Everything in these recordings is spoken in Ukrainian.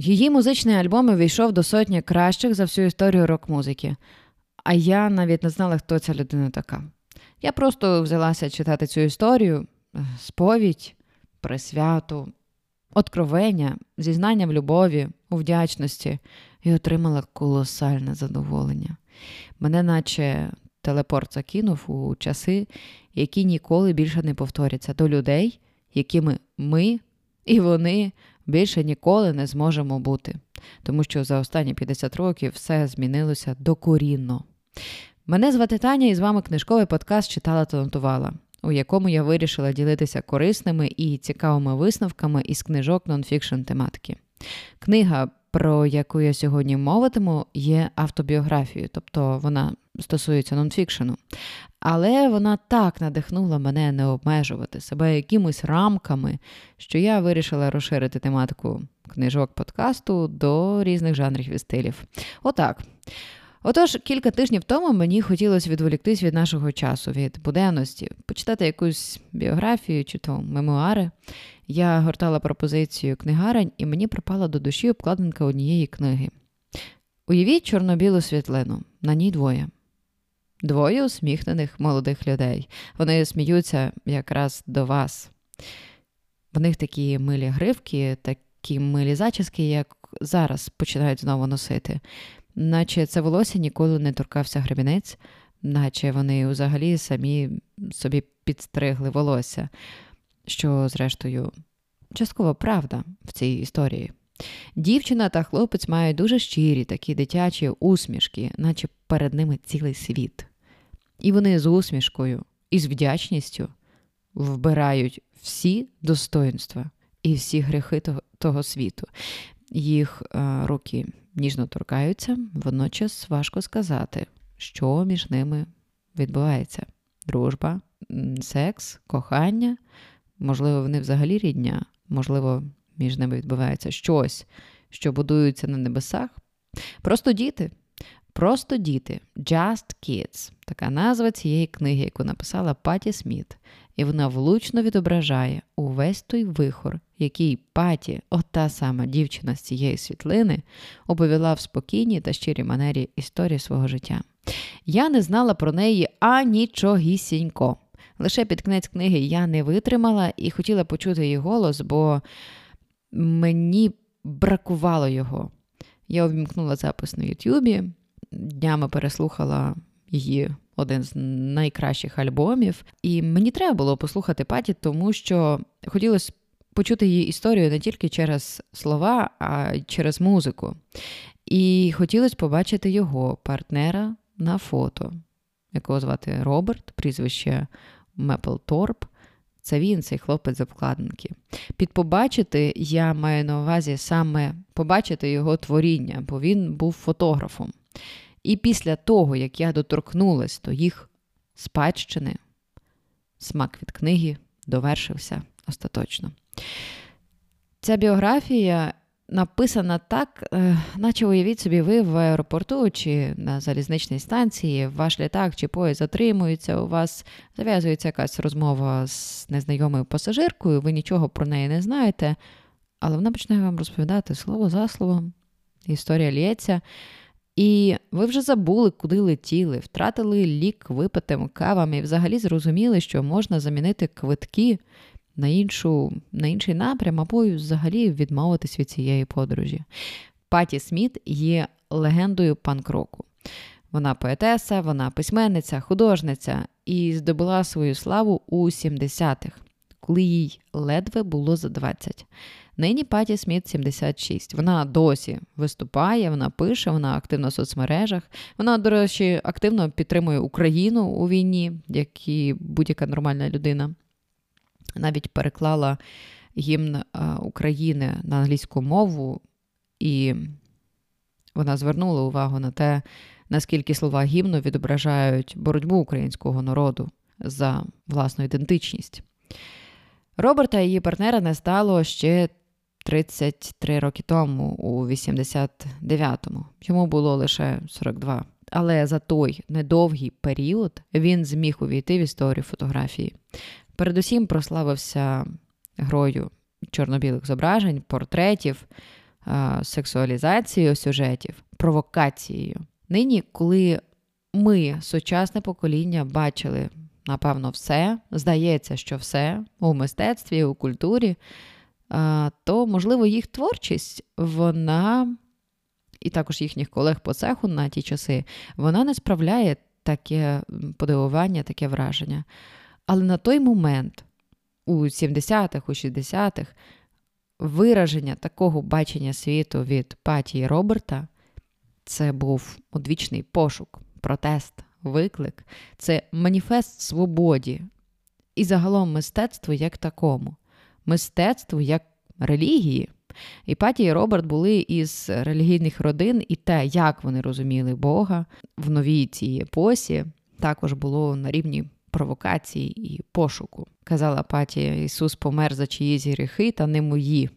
Її музичний альбом увійшов до сотні кращих за всю історію рок-музики. А я навіть не знала, хто ця людина така. Я просто взялася читати цю історію, сповідь, присвяту, откровення, зізнання в любові, у вдячності і отримала колосальне задоволення. Мене, наче телепорт закинув у часи, які ніколи більше не повторяться, до людей, якими ми і вони більше ніколи не зможемо бути, тому що за останні 50 років все змінилося докорінно. Мене звати Таня, і з вами книжковий подкаст читала та у якому я вирішила ділитися корисними і цікавими висновками із книжок нонфікшн тематики. Книга, про яку я сьогодні мовитиму, є автобіографією, тобто вона стосується нонфікшену. Але вона так надихнула мене не обмежувати себе якимись рамками, що я вирішила розширити тематику книжок подкасту до різних жанрів і стилів. Отак. Отож, кілька тижнів тому мені хотілося відволіктись від нашого часу, від буденності, почитати якусь біографію чи то мемуари. Я гортала пропозицію книгарень, і мені припала до душі обкладинка однієї книги. Уявіть чорно-білу світлину, на ній двоє. Двоє усміхнених молодих людей. Вони сміються якраз до вас. В них такі милі гривки, такі милі зачіски, як зараз починають знову носити наче це волосся ніколи не торкався гребінець, наче вони взагалі самі собі підстригли волосся, що, зрештою, частково правда в цій історії. Дівчина та хлопець мають дуже щирі такі дитячі усмішки, наче перед ними цілий світ. І вони з усмішкою і з вдячністю вбирають всі достоинства і всі грехи того, того світу. Їх е, руки ніжно торкаються, водночас важко сказати, що між ними відбувається: дружба, секс, кохання, можливо, вони взагалі рідня, можливо, між ними відбувається щось, що будується на небесах. Просто діти. Просто діти, Just Kids, така назва цієї книги, яку написала Паті Сміт, і вона влучно відображає увесь той вихор, який паті, ота сама дівчина з цієї світлини, оповіла в спокійній та щирій манері історії свого життя. Я не знала про неї анічогісінько. Лише під кінець книги я не витримала і хотіла почути її голос, бо мені бракувало його. Я увімкнула запис на Ютубі, днями переслухала її один з найкращих альбомів. І мені треба було послухати Паті, тому що хотілося почути її історію не тільки через слова, а й через музику. І хотілося побачити його партнера на фото, якого звати Роберт, прізвище Мепл Торп. Це він, цей хлопець з обкладинки. Під побачити я маю на увазі саме побачити його творіння, бо він був фотографом. І після того, як я доторкнулась до їх спадщини, смак від книги довершився остаточно. Ця біографія написана так, е, наче уявіть собі, ви в аеропорту чи на залізничній станції, ваш літак чи поїзд затримується, у вас зав'язується якась розмова з незнайомою пасажиркою, ви нічого про неї не знаєте, але вона починає вам розповідати слово за словом. Історія лється. І ви вже забули, куди летіли, втратили лік випитим кавами і взагалі зрозуміли, що можна замінити квитки на іншу, на інший напрям, або взагалі відмовитись від цієї подорожі. Паті Сміт є легендою панк-року. Вона поетеса, вона письменниця, художниця і здобула свою славу у 70-х, коли їй ледве було за 20. Нині Паті Сміт 76. Вона досі виступає, вона пише, вона активна в соцмережах. Вона, до речі, активно підтримує Україну у війні, як і будь-яка нормальна людина. Навіть переклала гімн України на англійську мову, і вона звернула увагу на те, наскільки слова гімну відображають боротьбу українського народу за власну ідентичність. Роберта і її партнера не стало ще 33 роки тому, у 89-му. Йому було лише 42. Але за той недовгий період він зміг увійти в історію фотографії. Передусім прославився грою чорно-білих зображень, портретів, сексуалізацією сюжетів, провокацією. Нині, коли ми, сучасне покоління, бачили, напевно, все, здається, що все у мистецтві, у культурі, то, можливо, їх творчість, вона, і також їхніх колег по цеху на ті часи, вона не справляє таке подивування, таке враження. Але на той момент, у 70-х, у 60-х, вираження такого бачення світу від Патії Роберта це був одвічний пошук, протест, виклик, це маніфест свободі і загалом мистецтво як такому, мистецтво як релігії. І Паті і Роберт були із релігійних родин, і те, як вони розуміли Бога в новій цій епосі, також було на рівні провокації і пошуку. Казала Паті, Ісус помер за чиїсь гріхи, та не мої.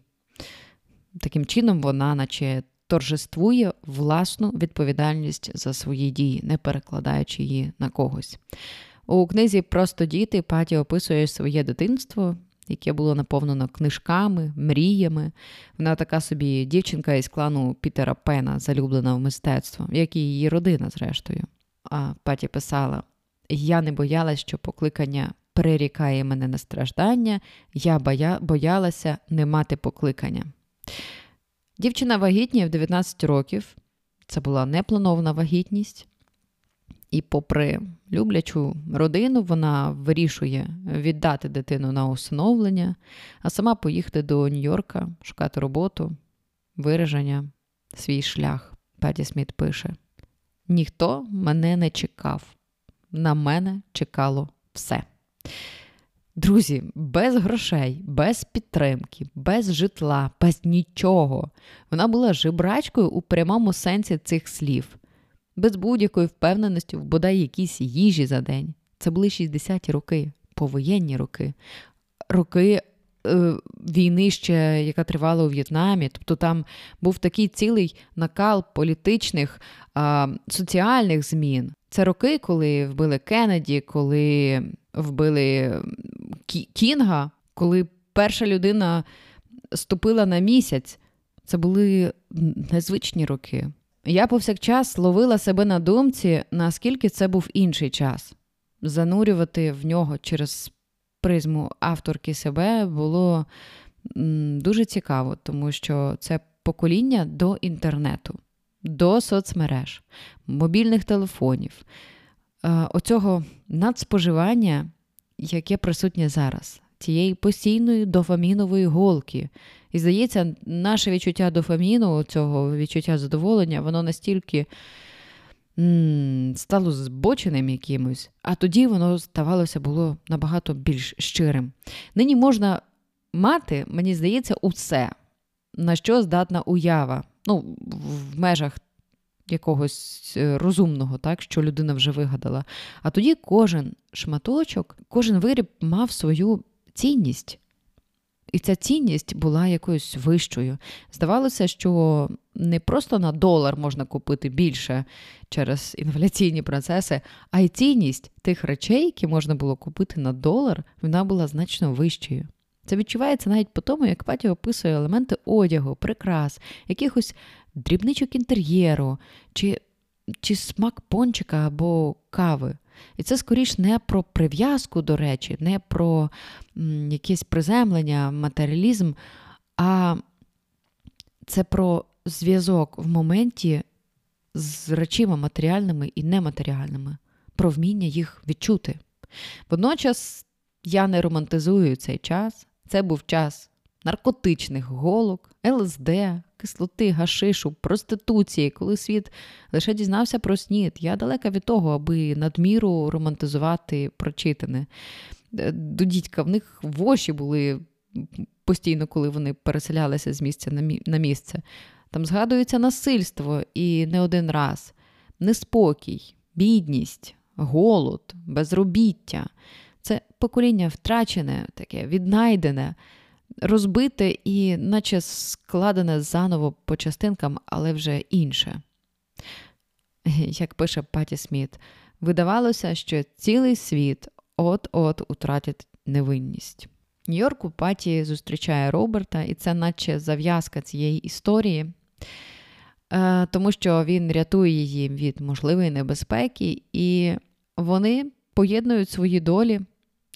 Таким чином, вона, наче торжествує власну відповідальність за свої дії, не перекладаючи її на когось. У книзі Просто діти Паті описує своє дитинство, яке було наповнено книжками, мріями. Вона така собі дівчинка із клану Пітера Пена, залюблена в мистецтво, як і її родина, зрештою. А Паті писала: Я не боялась, що покликання прирікає мене на страждання, я боя... боялася не мати покликання. Дівчина вагітніє в 19 років. Це була непланована вагітність. І, попри люблячу родину, вона вирішує віддати дитину на усиновлення, а сама поїхати до Нью-Йорка, шукати роботу, вираження, свій шлях. Паті Сміт пише: ніхто мене не чекав. На мене чекало все. Друзі, без грошей, без підтримки, без житла, без нічого. Вона була жебрачкою у прямому сенсі цих слів, без будь-якої впевненості в бодай якійсь їжі за день. Це були 60-ті роки, повоєнні роки, роки е, війни, ще, яка тривала у В'єтнамі. Тобто там був такий цілий накал політичних, е, соціальних змін. Це роки, коли вбили Кеннеді, коли вбили Кінга, коли перша людина ступила на місяць. Це були незвичні роки. Я повсякчас ловила себе на думці, наскільки це був інший час. Занурювати в нього через призму авторки себе було дуже цікаво, тому що це покоління до інтернету, до соцмереж, мобільних телефонів, е, оцього надспоживання, яке присутнє зараз, цієї постійної дофамінової голки. І здається, наше відчуття дофаміну, цього відчуття задоволення, воно настільки м- стало збоченим якимось, а тоді воно здавалося було набагато більш щирим. Нині можна мати, мені здається, усе, на що здатна уява. Ну, в межах якогось е, розумного, так, що людина вже вигадала. А тоді кожен шматочок, кожен виріб мав свою цінність. І ця цінність була якоюсь вищою. Здавалося, що не просто на долар можна купити більше через інфляційні процеси, а й цінність тих речей, які можна було купити на долар, вона була значно вищою. Це відчувається навіть по тому, як Паті описує елементи одягу, прикрас, якихось дрібничок інтер'єру, чи чи смак пончика або кави. І це скоріш не про прив'язку до речі, не про м, якесь приземлення, матеріалізм, а це про зв'язок в моменті з речима матеріальними і нематеріальними, про вміння їх відчути. Водночас я не романтизую цей час. Це був час наркотичних голок, ЛСД, кислоти, гашишу, проституції, коли світ лише дізнався про снід. Я далека від того, аби надміру романтизувати прочитане. Е, до дідька в них воші були постійно, коли вони переселялися з місця на місце. Там згадується насильство і не один раз, неспокій, бідність, голод, безробіття. Це покоління втрачене, таке віднайдене розбите і наче складене заново по частинкам, але вже інше. Як пише Паті Сміт, видавалося, що цілий світ от-от утратить невинність. Нью-Йорку Паті зустрічає Роберта, і це наче зав'язка цієї історії, е, тому що він рятує її від можливої небезпеки, і вони поєднують свої долі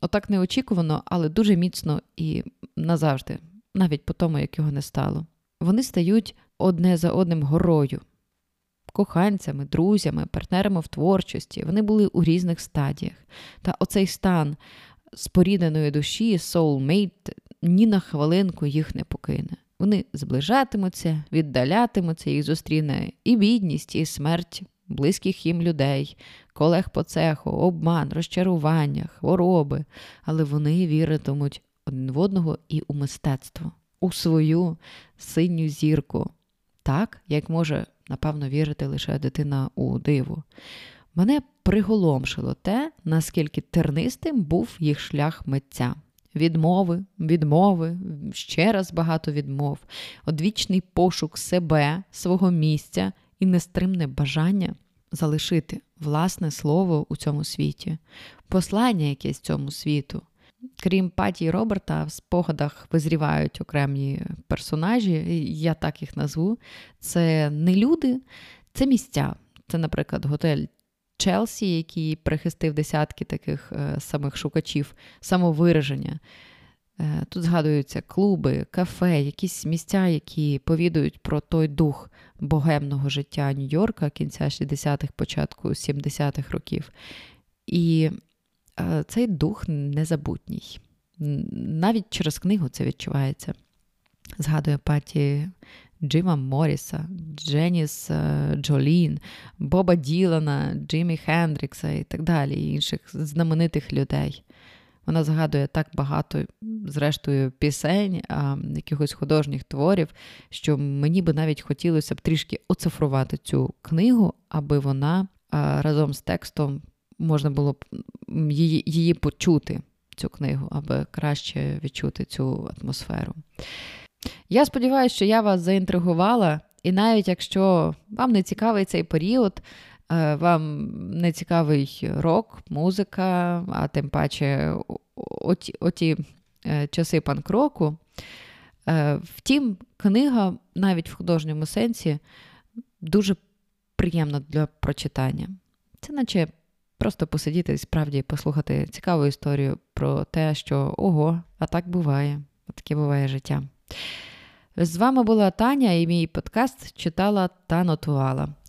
отак неочікувано, але дуже міцно і назавжди, навіть по тому, як його не стало. Вони стають одне за одним горою, коханцями, друзями, партнерами в творчості. Вони були у різних стадіях. Та оцей стан спорідненої душі, soulmate, ні на хвилинку їх не покине. Вони зближатимуться, віддалятимуться, їх зустріне і бідність, і смерть близьких їм людей, колег по цеху, обман, розчарування, хвороби, але вони віритимуть один в одного і у мистецтво, у свою синю зірку, так, як може, напевно, вірити лише дитина у диву. Мене приголомшило те, наскільки тернистим був їх шлях митця. Відмови, відмови, ще раз багато відмов, одвічний пошук себе, свого місця і нестримне бажання залишити власне слово у цьому світі, послання якесь цьому світу. Крім Паті Роберта, в спогадах визрівають окремі персонажі, я так їх назву. Це не люди, це місця. Це, наприклад, готель Челсі, який прихистив десятки таких е, самих шукачів самовираження. Е, тут згадуються клуби, кафе, якісь місця, які повідують про той дух богемного життя Нью-Йорка кінця 60-х, початку 70-х років. І е, цей дух незабутній. Навіть через книгу це відчувається. Згадує паті Джима Моріса, Дженіс е, Джолін, Боба Ділана, Джиммі Хендрікса і так далі, і інших знаменитих людей. Вона згадує так багато, зрештою, пісень, а, якихось художніх творів, що мені би навіть хотілося б трішки оцифрувати цю книгу, аби вона а, разом з текстом можна було б її, її почути, цю книгу, аби краще відчути цю атмосферу. Я сподіваюся, що я вас заінтригувала, і навіть якщо вам не цікавий цей період, вам не цікавий рок, музика, а тим паче оті, оті е, часи панк-року. Е, втім, книга навіть в художньому сенсі дуже приємна для прочитання. Це наче просто посидіти і справді послухати цікаву історію про те, що ого, а так буває, таке буває життя. З вами була Таня і мій подкаст читала та нотувала.